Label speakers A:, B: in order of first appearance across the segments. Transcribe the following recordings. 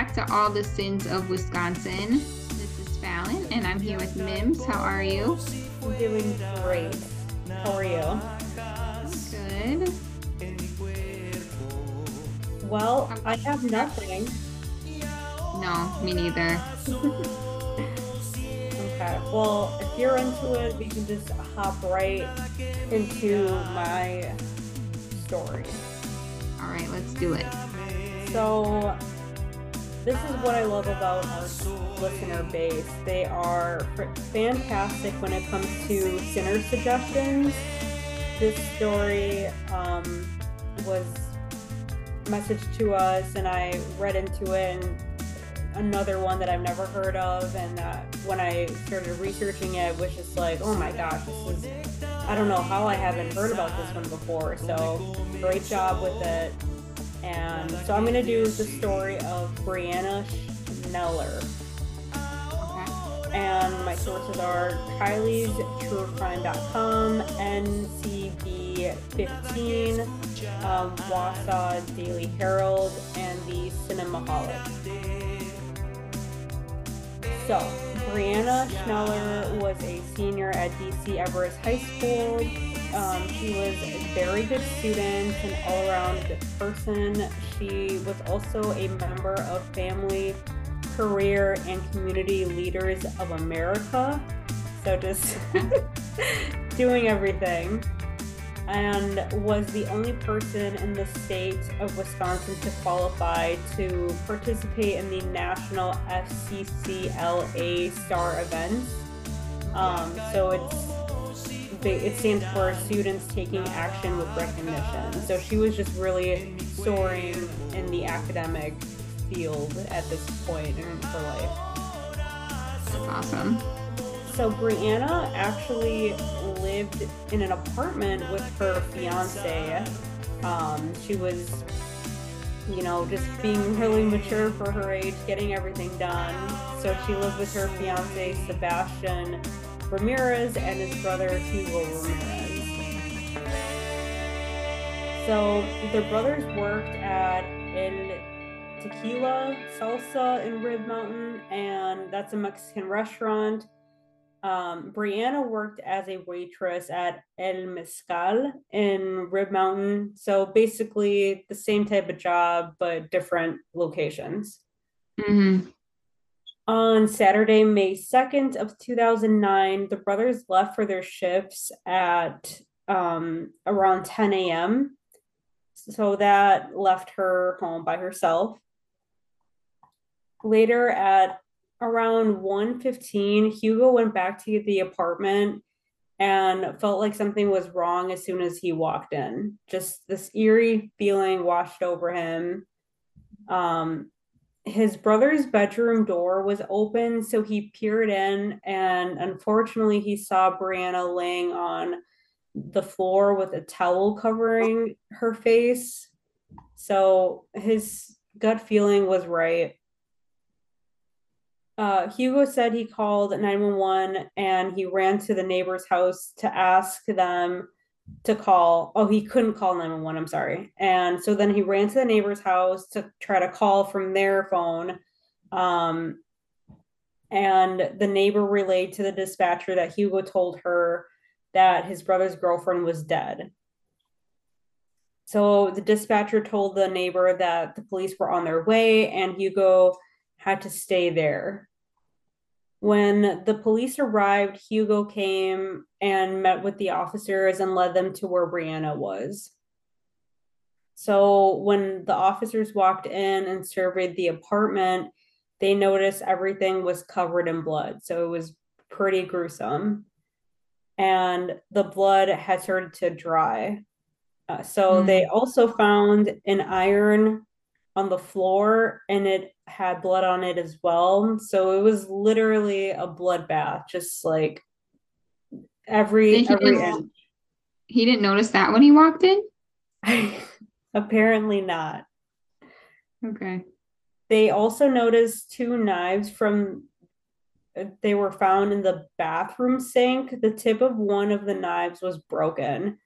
A: back to All the Sins of Wisconsin. This is Fallon, and I'm here with Mims. How are you?
B: I'm doing great. How are you?
A: Good.
B: Well, I have nothing.
A: No, me neither.
B: okay. Well, if you're into it, we can just hop right into my story.
A: All right, let's do it.
B: So, this is what I love about our listener base. They are fantastic when it comes to sinner suggestions. This story um, was messaged to us, and I read into it. And another one that I've never heard of, and that when I started researching it, was just like, oh my gosh, this is. I don't know how I haven't heard about this one before. So, great job with it. And so I'm going to do the story of Brianna Schneller. And my sources are Kylie's TrueCrime.com, NCB15, um, Wausau Daily Herald, and the Cinemaholic. So, Brianna Schneller was a senior at DC Everest High School um, she was a very good student and all around good person. She was also a member of Family, Career, and Community Leaders of America. So just doing everything. And was the only person in the state of Wisconsin to qualify to participate in the national FCCLA STAR events. Um, so it's it stands for Students Taking Action with Recognition. So she was just really soaring in the academic field at this point in her life.
A: Awesome.
B: So Brianna actually lived in an apartment with her fiance. Um, she was, you know, just being really mature for her age, getting everything done. So she lived with her fiance Sebastian Ramirez and his brother Hugo Ramirez. So their brothers worked at El Tequila Salsa in Rib Mountain, and that's a Mexican restaurant. Um, Brianna worked as a waitress at El Mezcal in Rib Mountain. So basically the same type of job, but different locations.
A: Mm-hmm.
B: On Saturday, May 2nd of 2009, the brothers left for their shifts at um, around 10 a.m. So that left her home by herself. Later at around 1:15, Hugo went back to the apartment and felt like something was wrong as soon as he walked in. Just this eerie feeling washed over him. Um, his brother's bedroom door was open, so he peered in, and unfortunately, he saw Brianna laying on the floor with a towel covering her face. So his gut feeling was right. Uh, Hugo said he called 911 and he ran to the neighbor's house to ask them to call. Oh, he couldn't call 911, I'm sorry. And so then he ran to the neighbor's house to try to call from their phone. Um, and the neighbor relayed to the dispatcher that Hugo told her that his brother's girlfriend was dead. So the dispatcher told the neighbor that the police were on their way and Hugo had to stay there. When the police arrived, Hugo came and met with the officers and led them to where Brianna was. So when the officers walked in and surveyed the apartment, they noticed everything was covered in blood. So it was pretty gruesome. And the blood had started to dry. Uh, so mm. they also found an iron on the floor and it had blood on it as well. So it was literally a bloodbath, just like every
A: he
B: every
A: didn't, He didn't notice that when he walked in?
B: Apparently not.
A: Okay.
B: They also noticed two knives from uh, they were found in the bathroom sink. The tip of one of the knives was broken.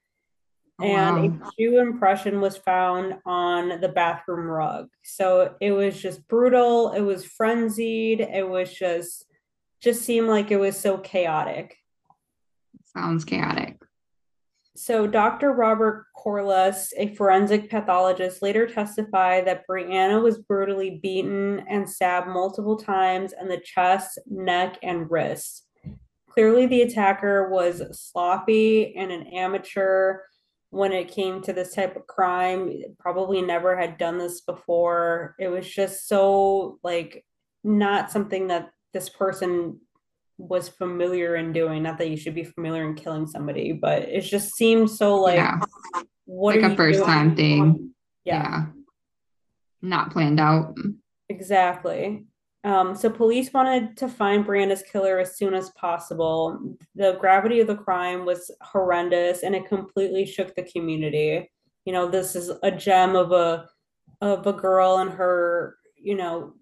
B: Oh, and wow. a shoe impression was found on the bathroom rug. So it was just brutal, it was frenzied, it was just just seemed like it was so chaotic.
A: Sounds chaotic.
B: So, Dr. Robert Corliss, a forensic pathologist, later testified that Brianna was brutally beaten and stabbed multiple times in the chest, neck, and wrist. Clearly, the attacker was sloppy and an amateur when it came to this type of crime. Probably never had done this before. It was just so, like, not something that this person was familiar in doing. Not that you should be familiar in killing somebody, but it just seemed so like yeah.
A: what like a first doing? time thing. Yeah. yeah. Not planned out.
B: Exactly. Um, so police wanted to find Brianna's killer as soon as possible. The gravity of the crime was horrendous and it completely shook the community. You know, this is a gem of a of a girl and her, you know,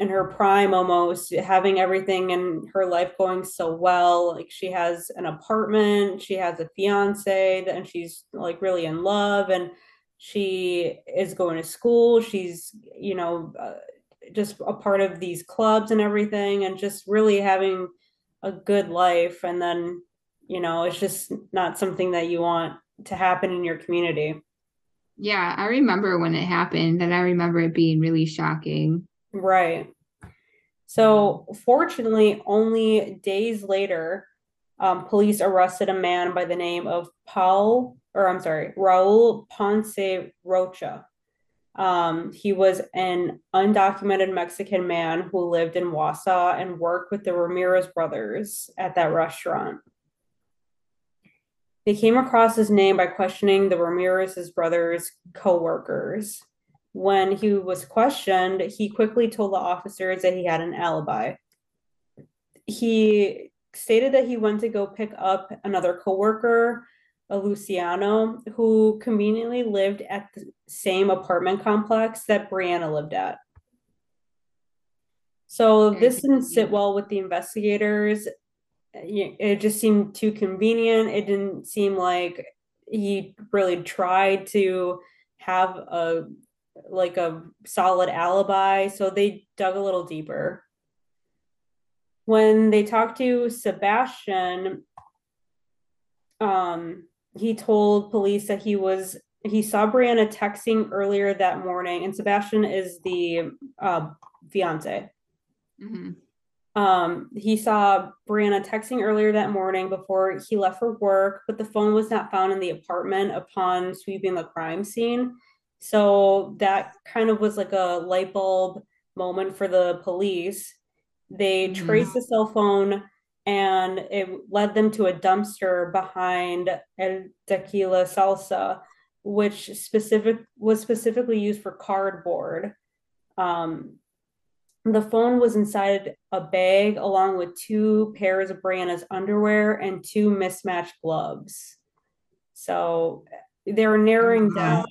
B: in her prime almost having everything in her life going so well like she has an apartment she has a fiance and she's like really in love and she is going to school she's you know uh, just a part of these clubs and everything and just really having a good life and then you know it's just not something that you want to happen in your community
A: yeah i remember when it happened and i remember it being really shocking
B: Right. So, fortunately, only days later, um, police arrested a man by the name of Paul, or I'm sorry, Raul Ponce Rocha. Um, he was an undocumented Mexican man who lived in Wausau and worked with the Ramirez brothers at that restaurant. They came across his name by questioning the Ramirez brothers' co-workers when he was questioned, he quickly told the officers that he had an alibi. He stated that he went to go pick up another coworker, a Luciano, who conveniently lived at the same apartment complex that Brianna lived at. So this didn't sit well with the investigators. It just seemed too convenient. It didn't seem like he really tried to have a like a solid alibi. So they dug a little deeper. When they talked to Sebastian, um, he told police that he was he saw Brianna texting earlier that morning, and Sebastian is the uh, fiance. Mm-hmm. Um, he saw Brianna texting earlier that morning before he left for work, but the phone was not found in the apartment upon sweeping the crime scene. So that kind of was like a light bulb moment for the police. They mm-hmm. traced the cell phone and it led them to a dumpster behind El Tequila Salsa, which specific was specifically used for cardboard. Um, the phone was inside a bag along with two pairs of Brianna's underwear and two mismatched gloves. So they were narrowing down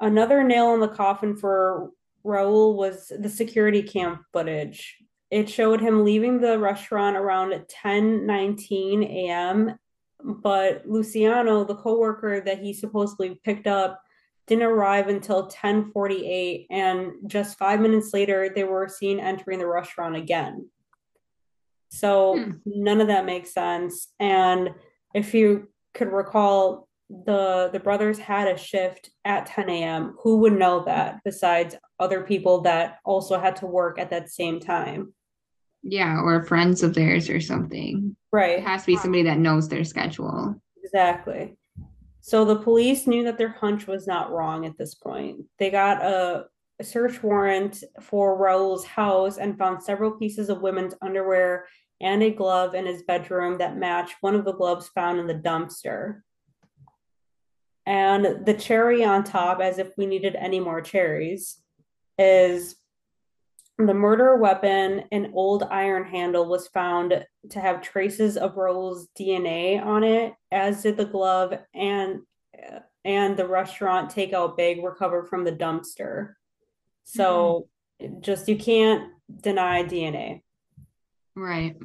B: Another nail in the coffin for Raul was the security cam footage. It showed him leaving the restaurant around 10:19 a.m., but Luciano, the coworker that he supposedly picked up, didn't arrive until 10:48 and just 5 minutes later they were seen entering the restaurant again. So hmm. none of that makes sense and if you could recall the the brothers had a shift at 10 a.m who would know that besides other people that also had to work at that same time
A: Yeah, or friends of theirs or something.
B: Right.
A: It has to be somebody that knows their schedule.
B: Exactly. So the police knew that their hunch was not wrong at this point. They got a, a search warrant for Raul's house and found several pieces of women's underwear and a glove in his bedroom that matched one of the gloves found in the dumpster. And the cherry on top, as if we needed any more cherries, is the murder weapon, an old iron handle, was found to have traces of Raul's DNA on it, as did the glove and and the restaurant takeout bag recovered from the dumpster. So mm-hmm. just you can't deny DNA.
A: Right.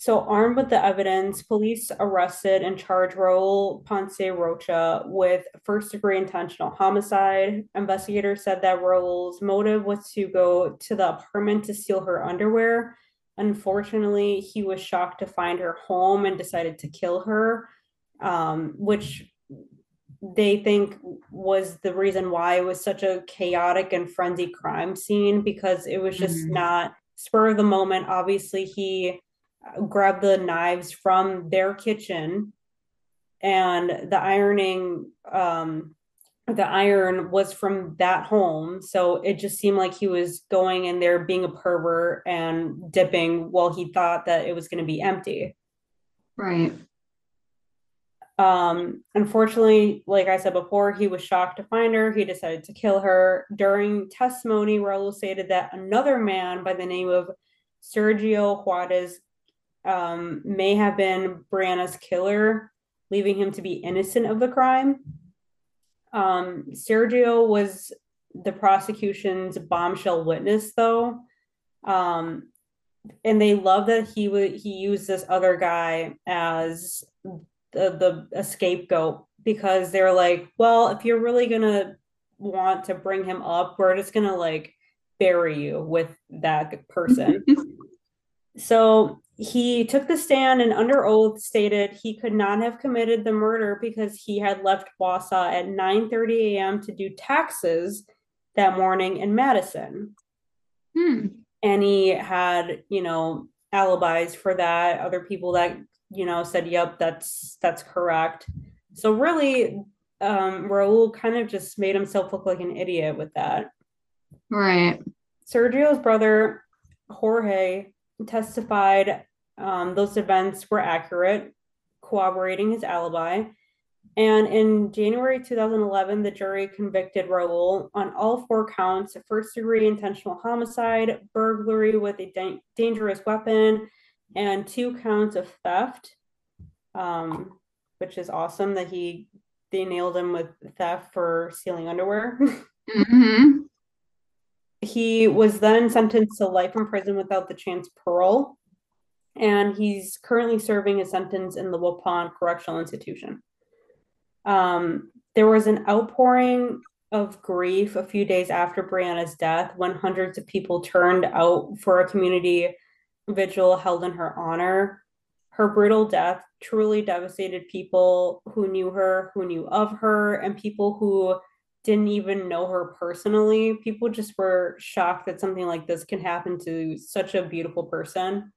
B: So, armed with the evidence, police arrested and charged Raul Ponce Rocha with first degree intentional homicide. Investigators said that Raul's motive was to go to the apartment to steal her underwear. Unfortunately, he was shocked to find her home and decided to kill her, um, which they think was the reason why it was such a chaotic and frenzied crime scene because it was just mm-hmm. not spur of the moment. Obviously, he grabbed the knives from their kitchen and the ironing um the iron was from that home. So it just seemed like he was going in there being a pervert and dipping while he thought that it was going to be empty.
A: Right.
B: Um unfortunately like i said before he was shocked to find her. He decided to kill her. During testimony raul stated that another man by the name of sergio juarez um, may have been Brianna's killer, leaving him to be innocent of the crime. Um, Sergio was the prosecution's bombshell witness, though. Um, and they love that he would he used this other guy as the the scapegoat because they're like, well, if you're really gonna want to bring him up, we're just gonna like bury you with that person. so he took the stand and under oath stated he could not have committed the murder because he had left Wausau at 9:30 a.m. to do taxes that morning in Madison.
A: Hmm.
B: And he had, you know, alibis for that, other people that, you know, said, "Yep, that's that's correct." So really um Raul kind of just made himself look like an idiot with that.
A: Right.
B: Sergio's brother Jorge testified um, those events were accurate, corroborating his alibi. And in January 2011, the jury convicted Raul on all four counts of first degree intentional homicide, burglary with a da- dangerous weapon, and two counts of theft, um, which is awesome that he they nailed him with theft for stealing underwear.
A: mm-hmm.
B: He was then sentenced to life in prison without the chance parole and he's currently serving a sentence in the Waupun Correctional Institution. Um, there was an outpouring of grief a few days after Brianna's death when hundreds of people turned out for a community vigil held in her honor. Her brutal death truly devastated people who knew her, who knew of her, and people who didn't even know her personally. People just were shocked that something like this can happen to such a beautiful person.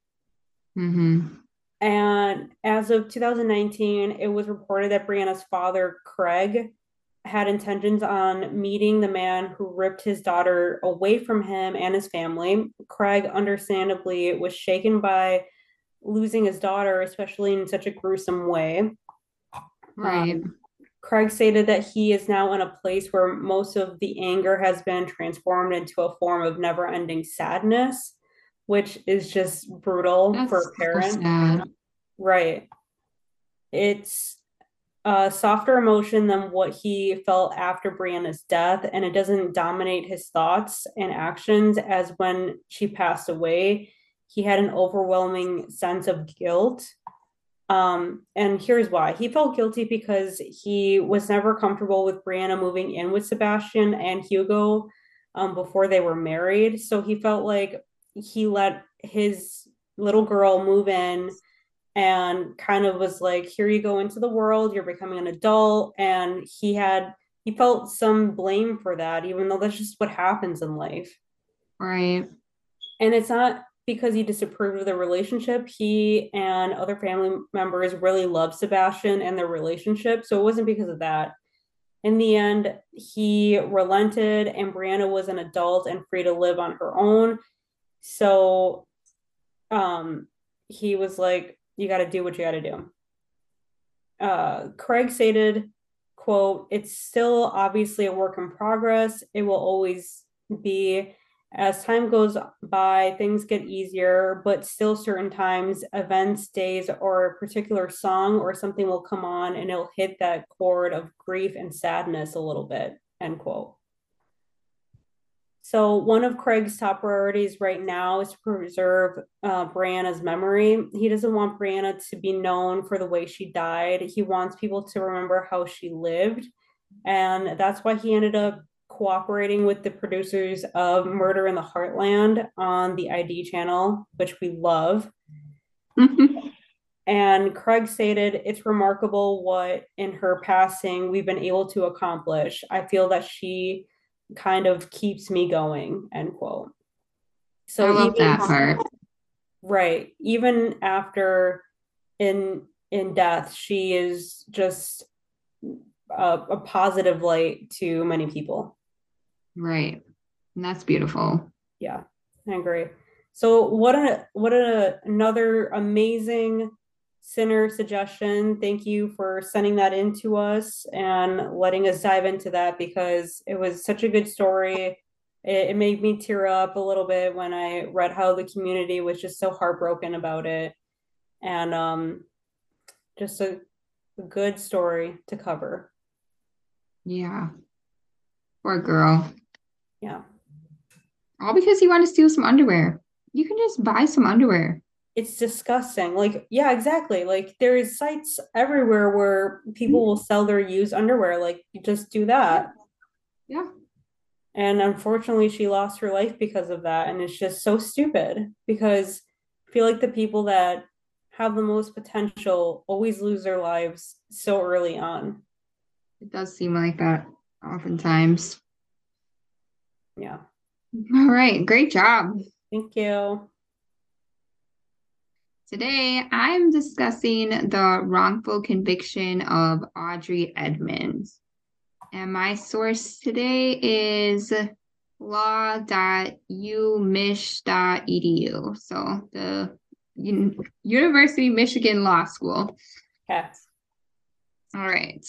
A: Mm-hmm.
B: And as of 2019, it was reported that Brianna's father, Craig, had intentions on meeting the man who ripped his daughter away from him and his family. Craig, understandably, was shaken by losing his daughter, especially in such a gruesome way.
A: Right. Um,
B: Craig stated that he is now in a place where most of the anger has been transformed into a form of never ending sadness which is just brutal That's for a parent.
A: So
B: right. It's a softer emotion than what he felt after Brianna's death, and it doesn't dominate his thoughts and actions as when she passed away. He had an overwhelming sense of guilt. Um, and here's why. He felt guilty because he was never comfortable with Brianna moving in with Sebastian and Hugo um, before they were married. So he felt like he let his little girl move in and kind of was like here you go into the world. You're becoming an adult. And he had he felt some blame for that even though that's just what happens in life.
A: Right.
B: And it's not because he disapproved of the relationship. He and other family members really loved Sebastian and their relationship. So it wasn't because of that. In the end, he relented, and Brianna was an adult and free to live on her own. So um, he was like, You got to do what you got to do. Uh, Craig stated, quote, It's still obviously a work in progress. It will always be as time goes by, things get easier, but still, certain times, events, days, or a particular song or something will come on and it'll hit that chord of grief and sadness a little bit. End quote. So, one of Craig's top priorities right now is to preserve uh, Brianna's memory. He doesn't want Brianna to be known for the way she died. He wants people to remember how she lived. And that's why he ended up cooperating with the producers of Murder in the Heartland on the ID channel, which we love. Mm-hmm. and Craig stated, It's remarkable what in her passing we've been able to accomplish. I feel that she kind of keeps me going, end quote.
A: So I love that part.
B: Right. Even after in in death, she is just a, a positive light to many people.
A: Right. And that's beautiful.
B: Yeah, I agree. So what a what a another amazing sinner suggestion. Thank you for sending that in to us and letting us dive into that because it was such a good story. It, it made me tear up a little bit when I read how the community was just so heartbroken about it. And um just a, a good story to cover.
A: Yeah. Poor girl.
B: Yeah.
A: All because he wanted to steal some underwear. You can just buy some underwear.
B: It's disgusting. Like, yeah, exactly. Like there is sites everywhere where people mm-hmm. will sell their used underwear. Like you just do that.
A: Yeah.
B: And unfortunately she lost her life because of that. And it's just so stupid because I feel like the people that have the most potential always lose their lives so early on.
A: It does seem like that oftentimes
B: yeah.
A: All right. Great job.
B: Thank you.
A: Today, I'm discussing the wrongful conviction of Audrey Edmunds. And my source today is law.umich.edu. So the University Michigan Law School.
B: Yes.
A: All right.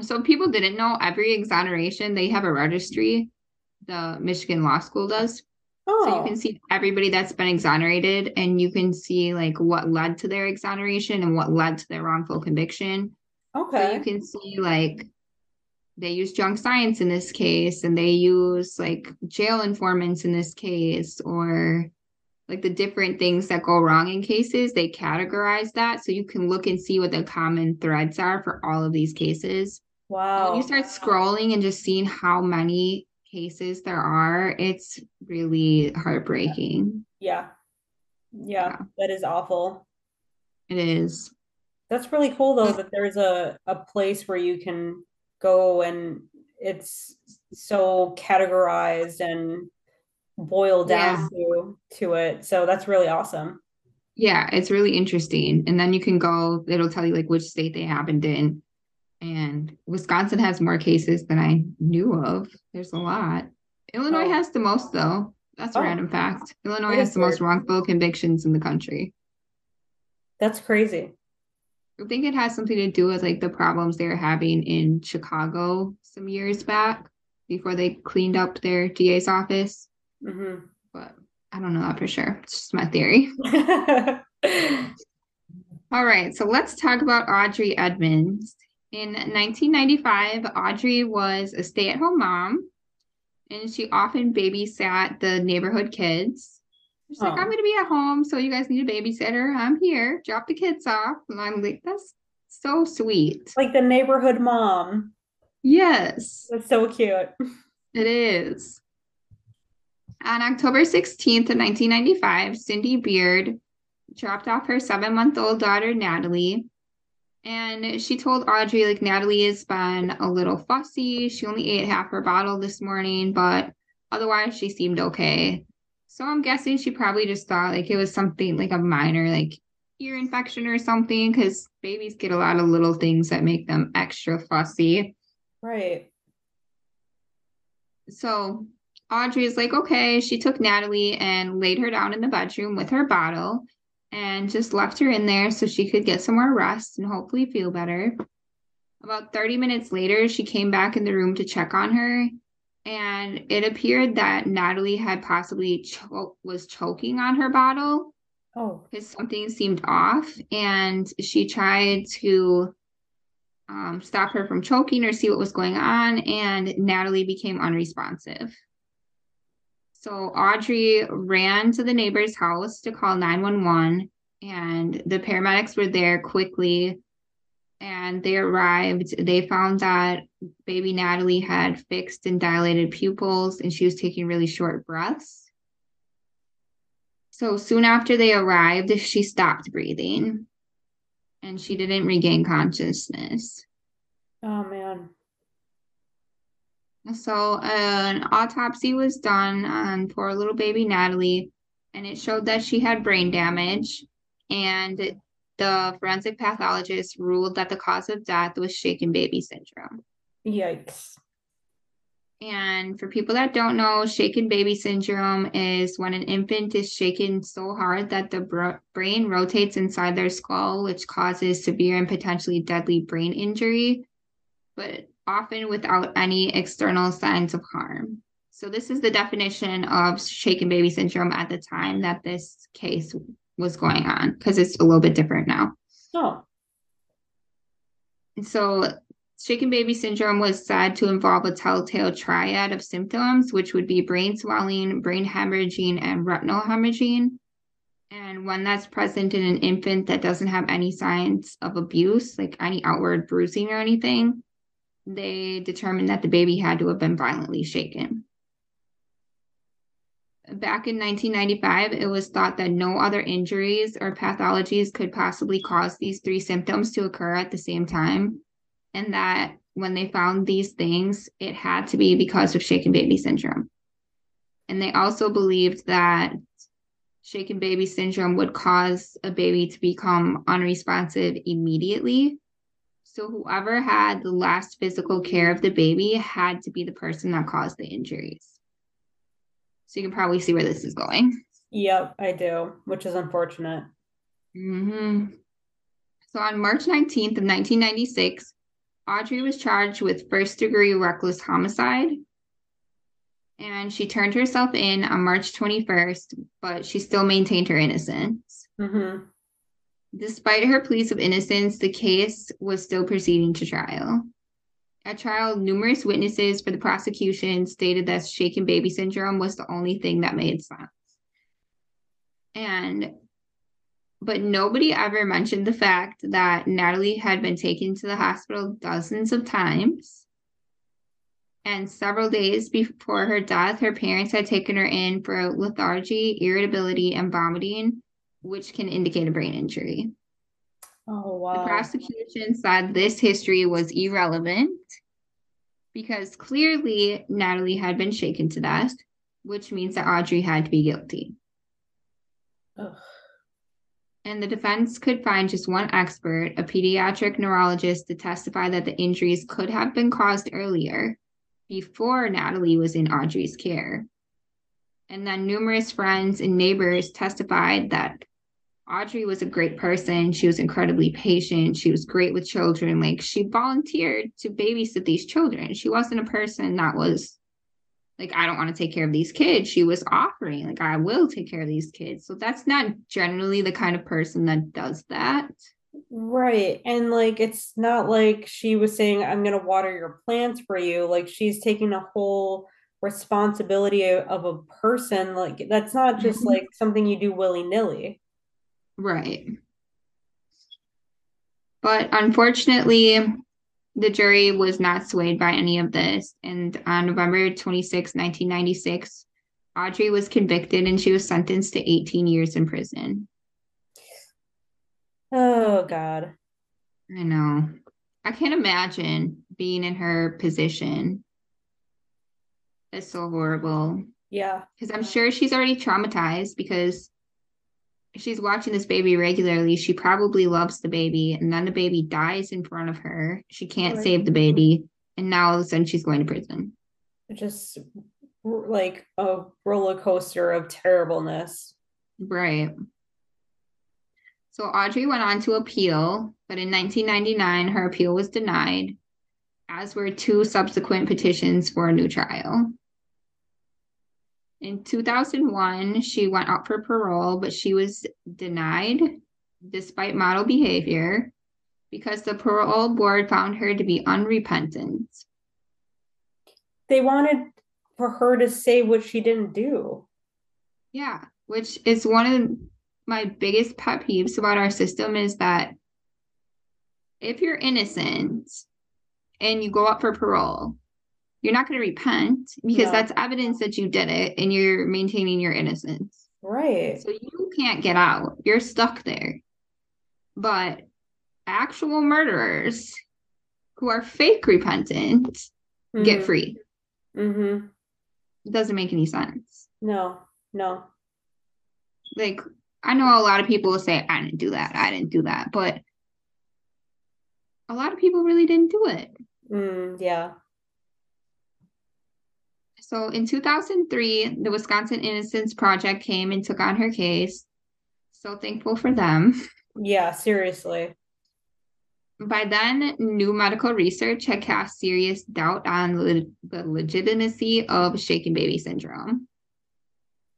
A: So people didn't know every exoneration, they have a registry the Michigan Law School does. Oh. So you oh. can oh. see everybody that's been exonerated and you can see like what led to their exoneration and what led to their wrongful conviction.
B: Okay. So
A: you can see like they use junk science in this case and they use like jail informants in this case or like the different things that go wrong in cases they categorize that so you can look and see what the common threads are for all of these cases
B: wow
A: when you start scrolling and just seeing how many cases there are, it's really heartbreaking.
B: Yeah. Yeah, yeah. that is awful.
A: It is.
B: That's really cool though that there's a, a place where you can go and it's so categorized and boiled down yeah. to to it. So that's really awesome.
A: Yeah, it's really interesting. And then you can go, it'll tell you like which state they happened in and Wisconsin has more cases than I knew of. There's a lot. Illinois oh. has the most, though. That's a oh. random fact. Illinois has the weird. most wrongful convictions in the country.
B: That's crazy.
A: I think it has something to do with like the problems they were having in Chicago some years back before they cleaned up their DA's office.
B: Mm-hmm.
A: But I don't know that for sure. It's just my theory. All right, so let's talk about Audrey Edmunds. In 1995, Audrey was a stay at home mom and she often babysat the neighborhood kids. She's oh. like, I'm going to be at home, so you guys need a babysitter. I'm here. Drop the kids off. And I'm like, that's so sweet.
B: Like the neighborhood mom.
A: Yes.
B: That's so cute.
A: It is. On October 16th of 1995, Cindy Beard dropped off her seven month old daughter, Natalie, and she told Audrey, like, Natalie has been a little fussy. She only ate half her bottle this morning, but otherwise she seemed okay. So I'm guessing she probably just thought like it was something like a minor like ear infection or something because babies get a lot of little things that make them extra fussy.
B: Right.
A: So Audrey is like, okay, she took Natalie and laid her down in the bedroom with her bottle and just left her in there so she could get some more rest and hopefully feel better. About 30 minutes later, she came back in the room to check on her and it appeared that Natalie had possibly cho- was choking on her bottle.
B: Oh,
A: because something seemed off, and she tried to um, stop her from choking or see what was going on, and Natalie became unresponsive. So Audrey ran to the neighbor's house to call 911, and the paramedics were there quickly and they arrived. They found that baby Natalie had fixed and dilated pupils and she was taking really short breaths. So soon after they arrived, she stopped breathing and she didn't regain consciousness.
B: oh man.
A: So an autopsy was done um, on poor little baby Natalie, and it showed that she had brain damage. And the forensic pathologist ruled that the cause of death was shaken baby syndrome.
B: Yikes.
A: And for people that don't know, shaken baby syndrome is when an infant is shaken so hard that the bro- brain rotates inside their skull, which causes severe and potentially deadly brain injury, but often without any external signs of harm. So, this is the definition of shaken baby syndrome at the time that this case was going on, because it's a little bit different now.
B: Oh,
A: So, shaken baby syndrome was said to involve a telltale triad of symptoms, which would be brain swelling, brain hemorrhaging, and retinal hemorrhaging. And when that's present in an infant that doesn't have any signs of abuse, like any outward bruising or anything, they determined that the baby had to have been violently shaken. Back in 1995, it was thought that no other injuries or pathologies could possibly cause these three symptoms to occur at the same time. And that when they found these things, it had to be because of shaken baby syndrome. And they also believed that shaken baby syndrome would cause a baby to become unresponsive immediately. So, whoever had the last physical care of the baby had to be the person that caused the injuries. So you can probably see where this is going.
B: yep, I do, which is unfortunate.
A: hmm So on March 19th of 1996, Audrey was charged with first degree reckless homicide. And she turned herself in on March 21st, but she still maintained her innocence.
B: Mm-hmm.
A: Despite her pleas of innocence, the case was still proceeding to trial. At trial, numerous witnesses for the prosecution stated that shaken baby syndrome was the only thing that made sense. And but nobody ever mentioned the fact that Natalie had been taken to the hospital dozens of times. And several days before her death, her parents had taken her in for lethargy, irritability, and vomiting, which can indicate a brain injury.
B: Oh
A: The prosecution said this history was irrelevant because clearly Natalie had been shaken to death, which means that Audrey had to be guilty.
B: Ugh.
A: And the defense could find just one expert, a pediatric neurologist, to testify that the injuries could have been caused earlier before Natalie was in Audrey's care. And then numerous friends and neighbors testified that Audrey was a great person. She was incredibly patient. She was great with children. Like she volunteered to babysit these children. She wasn't a person that was like, I don't want to take care of these kids. She was offering, like, I will take care of these kids. So that's not generally the kind of person that does that.
B: Right. And like it's not like she was saying, I'm gonna water your plants for you. Like she's taking a whole responsibility of, a person. Like that's not just
A: Mhm.
B: like something you do willy-nilly.
A: Right. But unfortunately, the jury was not swayed by any of this. And on November 26, 1996, Audrey was convicted and she was sentenced to 18 years in prison.
B: Oh God.
A: I know. I can't imagine being in her position. It's so horrible.
B: Yeah.
A: Because I'm sure she's already traumatized because she's watching this baby regularly. She probably loves the baby, and then the baby dies in front of her. She can't save the baby, and now all of a sudden she's going to prison.
B: Just like a roller coaster of terribleness.
A: Right. So Audrey went on to appeal, but in 1999, her appeal was denied, as were two subsequent petitions for a new trial. In 2001, she went out for parole, but she was denied despite model behavior because the parole board found her to be unrepentant.
B: They wanted for her to say what she didn't do.
A: Yeah, which is one of my biggest pet peeves about our system is that if you're innocent and you go up for parole, you're not going to repent because
B: No.
A: that's evidence that you did it and you're maintaining your innocence.
B: Right.
A: So you can't get out. You're stuck there. But actual murderers who are fake repentant get free.
B: Mm-hmm.
A: It doesn't make any sense.
B: No, no.
A: like I know a lot of people will say I didn't do that, I didn't do that, but a lot of people really didn't do it.
B: Mm, yeah.
A: So in 2003, the Wisconsin Innocence Project came and took on her case. So thankful for them.
B: Yeah, seriously.
A: By then, new medical research had cast serious doubt on le- the legitimacy of shaken baby syndrome.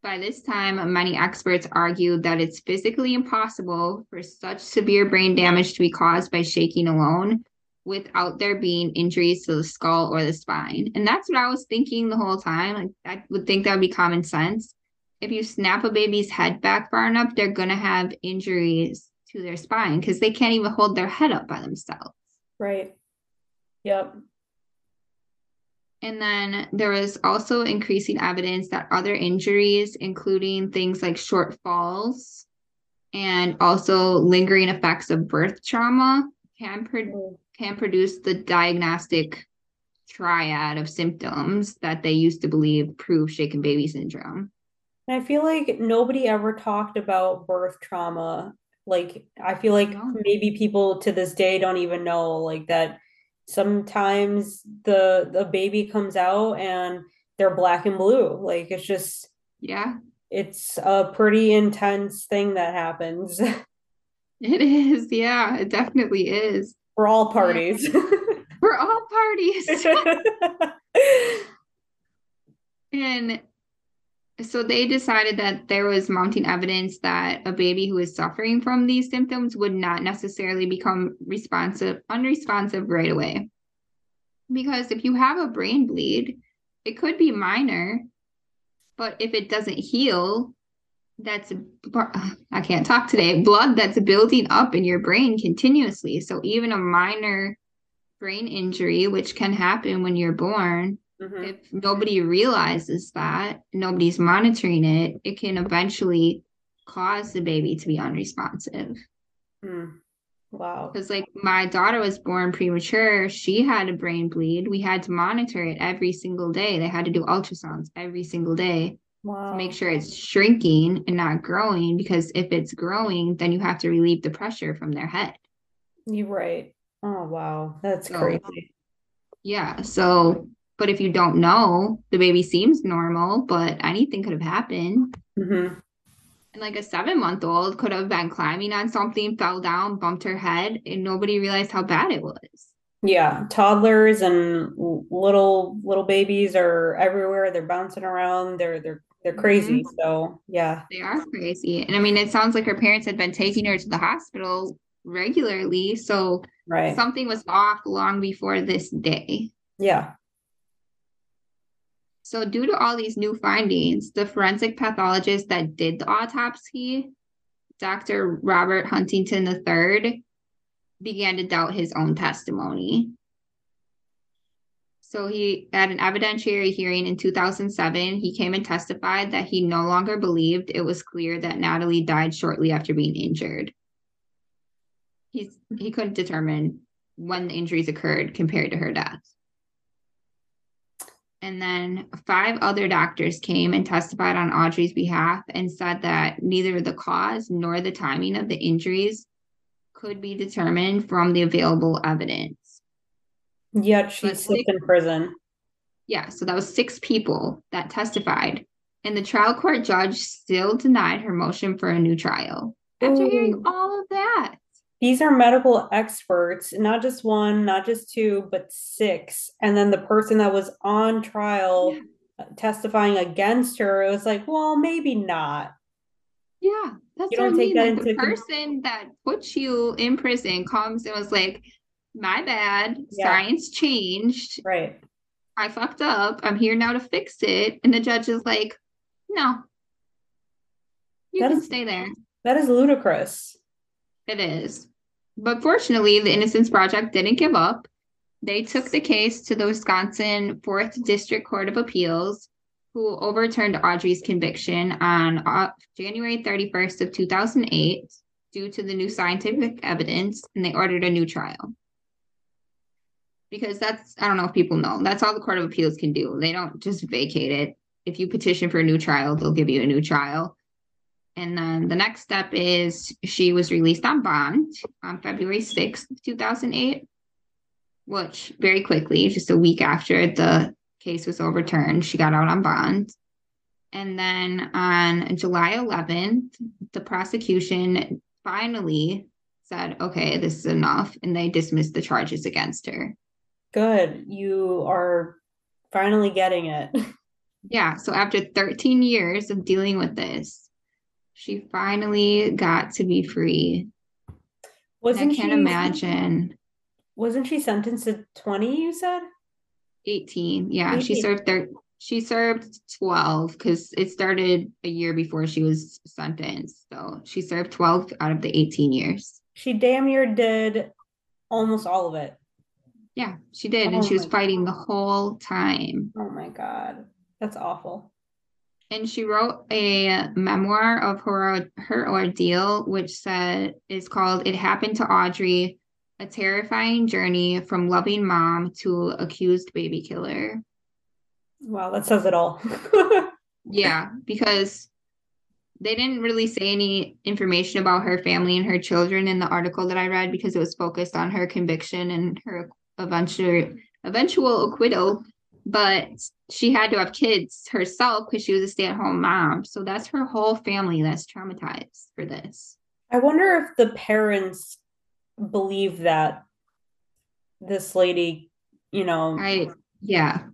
A: By this time, many experts argued that it's physically impossible for such severe brain damage to be caused by shaking alone without there being injuries to the skull or the spine. And that's what I was thinking the whole time. Like I would think that would be common sense. If you snap a baby's head back far enough, they're going to have injuries to their spine because they can't even hold their head up by themselves.
B: Right. Yep.
A: And then there was also increasing evidence that other injuries, including things like short falls and also lingering effects of birth trauma, can, pro- mm. Can produce the diagnostic triad of symptoms that they used to believe prove shaken baby syndrome.
B: And I feel like nobody ever talked about birth trauma. Like, I feel like
A: No.
B: maybe people to this day don't even know like that sometimes the the baby comes out and they're black and blue. Like it's just
A: Yeah,
B: it's a pretty intense thing that happens
A: it is. Yeah, it definitely is.
B: For all parties.
A: For all parties. And so they decided that there was mounting evidence that a baby who is suffering from these symptoms would not necessarily become responsive, unresponsive right away. Because if you have a brain bleed, it could be minor, but if it doesn't heal, that's I can't talk today. Blood that's building up in your brain continuously. So even a minor brain injury, which can happen when you're born,
B: Mhm.
A: if nobody realizes that, nobody's monitoring it, it can eventually cause the baby to be unresponsive.
B: Mm. Wow.
A: Because, like, my daughter was born premature. She had a brain bleed. We had to monitor it every single day. They had to do ultrasounds every single day
B: Wow.
A: to make sure it's shrinking and not growing. Because if it's growing, then you have to relieve the pressure from their head.
B: You're right. Oh, wow. That's
A: So-
B: crazy.
A: Yeah. So, but if you don't know, the baby seems normal, but anything could have happened.
B: hmm
A: And like a seven month old could have been climbing on something, fell down, bumped her head, and nobody realized how bad it was.
B: Yeah, toddlers and little little babies are everywhere. They're bouncing around. They're they're they're crazy. Mm-hmm. So yeah,
A: They are crazy. And I mean, it sounds like her parents had been taking her to the hospital regularly. So
B: right.
A: something was off long before this day.
B: Yeah.
A: So, due to all these new findings, the forensic pathologist that did the autopsy, Dr. Robert Huntington III, began to doubt his own testimony. So, he at an evidentiary hearing in 2007, he came and testified that he no longer believed it was clear that Natalie died shortly after being injured. He's, he couldn't determine when the injuries occurred compared to her death. And then five other doctors came and testified on Audrey's behalf and said that neither the cause nor the timing of the injuries could be determined from the available evidence.
B: Yet she
A: six-
B: in prison.
A: Yeah, so that was six people that testified. And the trial court judge still denied her motion for a new trial after hearing all of that.
B: These are medical experts, not just one, not just two, but six. And then the person that was on trial
A: Yeah.
B: testifying against her, it was like, well, maybe not.
A: Yeah, that's
B: You
A: what I
B: don't take
A: mean.
B: that
A: Like the
B: into con-
A: person that puts you in prison comes and was like, "My bad.
B: Yeah.
A: Science changed.
B: Right.
A: I fucked up. I'm here now to fix it." And the judge is like, "No, you
B: That
A: can
B: is-
A: stay there."
B: That is ludicrous.
A: It is. But fortunately, the Innocence Project didn't give up. They took the case to the Wisconsin 4th District Court of Appeals, who overturned Audrey's conviction on uh, January 31st of 2008 due to the new scientific evidence, and they ordered a new trial. Because that's, I don't know if people know, that's all the Court of Appeals can do. They don't just vacate it. If you petition for a new trial, they'll give you a new trial. And then the next step is she was released on bond on February 6th, 2008, which very quickly, just a week after the case was overturned, she got out on bond. And then on July 11th, the prosecution finally said, okay, this is enough. And they dismissed the charges against her.
B: Good. You are finally getting it.
A: Yeah. So after 13 years of dealing with this, she finally got to be free.
B: Wasn't
A: I can't
B: she
A: imagine.
B: wasn't she sentenced to 20, you said?
A: 18. Yeah, she served thir- she served 12 because it started a year before she was sentenced. So she served 12 out of the 18 years.
B: She damn near did almost all of it.
A: Yeah, she did.
B: Oh
A: and she oh was
B: my
A: fighting the whole time.
B: Oh my God. That's awful.
A: And she wrote a memoir of her her ordeal, which said is called "It Happened to Audrey: A Terrifying Journey from Loving Mom to Accused Baby Killer."
B: Wow, that says it all.
A: Yeah, because they didn't really say any information about her family and her children in the article that I read because it was focused on her conviction and her eventual eventual acquittal. But she had to have kids herself because she was a stay-at-home mom. So that's her whole family that's traumatized for this.
B: I wonder if the parents believe that this lady, you know,
A: I yeah,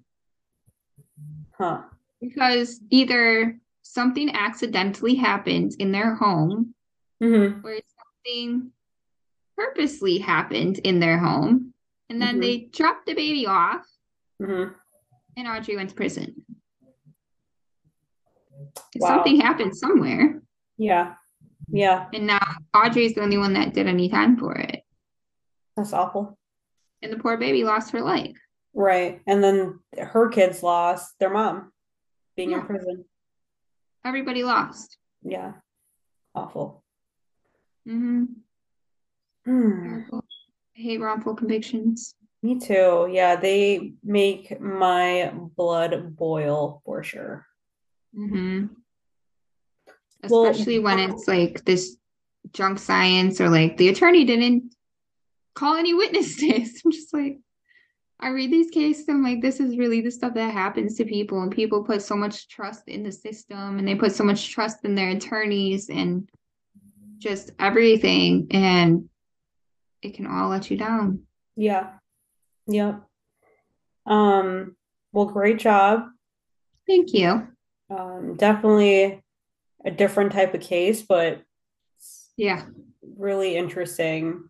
B: huh?
A: because either something accidentally happened in their home
B: Mm-hmm.
A: or something purposely happened in their home and then
B: Mhm.
A: they dropped the baby off
B: Mm-hmm.
A: and Audrey went to prison.
B: Wow.
A: Something happened somewhere
B: Yeah. Yeah.
A: and now Audrey's the only one that did any time for it
B: That's awful.
A: and the poor baby lost her life.
B: Right. And then her kids lost their mom being in prison.
A: Everybody lost.
B: Yeah. Awful.
A: hmm
B: Hmm.
A: Hate wrongful convictions.
B: Me too. Yeah, they make my blood boil for sure.
A: hmm
B: Well-
A: Especially when it's like this junk science or like the attorney didn't call any witnesses. I'm just like, I read these cases, I'm like, this is really the stuff that happens to people, and people put so much trust in the system and they put so much trust in their attorneys and just everything, and it can all let you down.
B: Yeah. Yep. Um, well, great job.
A: Thank you.
B: Um, definitely a different type of case, but
A: Yeah.
B: really interesting.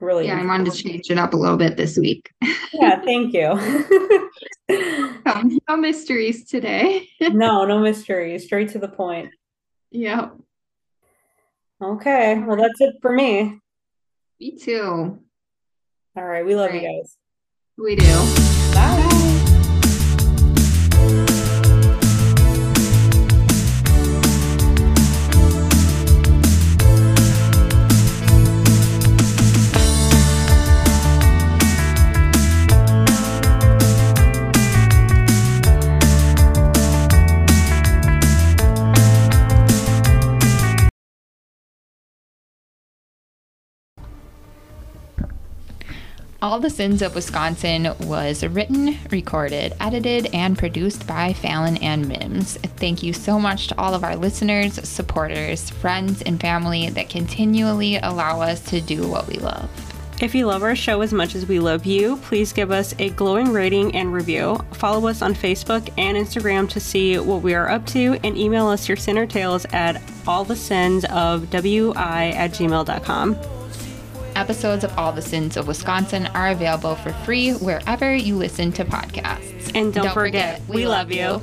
B: Really
A: Yeah, I wanted to change it up a little bit this week.
B: Yeah, thank you.
A: Um, no mysteries today.
B: No, no mystery. Straight to the point.
A: yeah,
B: Okay, well, that's it for me.
A: Me too.
B: All right, we love you guys.
A: We do.
B: Bye.
A: All the Sins of Wisconsin was written, recorded, edited, and produced by Fallon and Mims. Thank you so much to all of our listeners, supporters, friends, and family that continually allow us to do what we love.
B: If you love our show as much as we love you, please give us a glowing rating and review. Follow us on Facebook and Instagram to see what we are up to, and email us your sinner tales at all the sins of wi at gmail.com.
A: Episodes of All the Sins of Wisconsin are available for free wherever you listen to podcasts.
B: And don't, don't forget, forget, we, love you. you.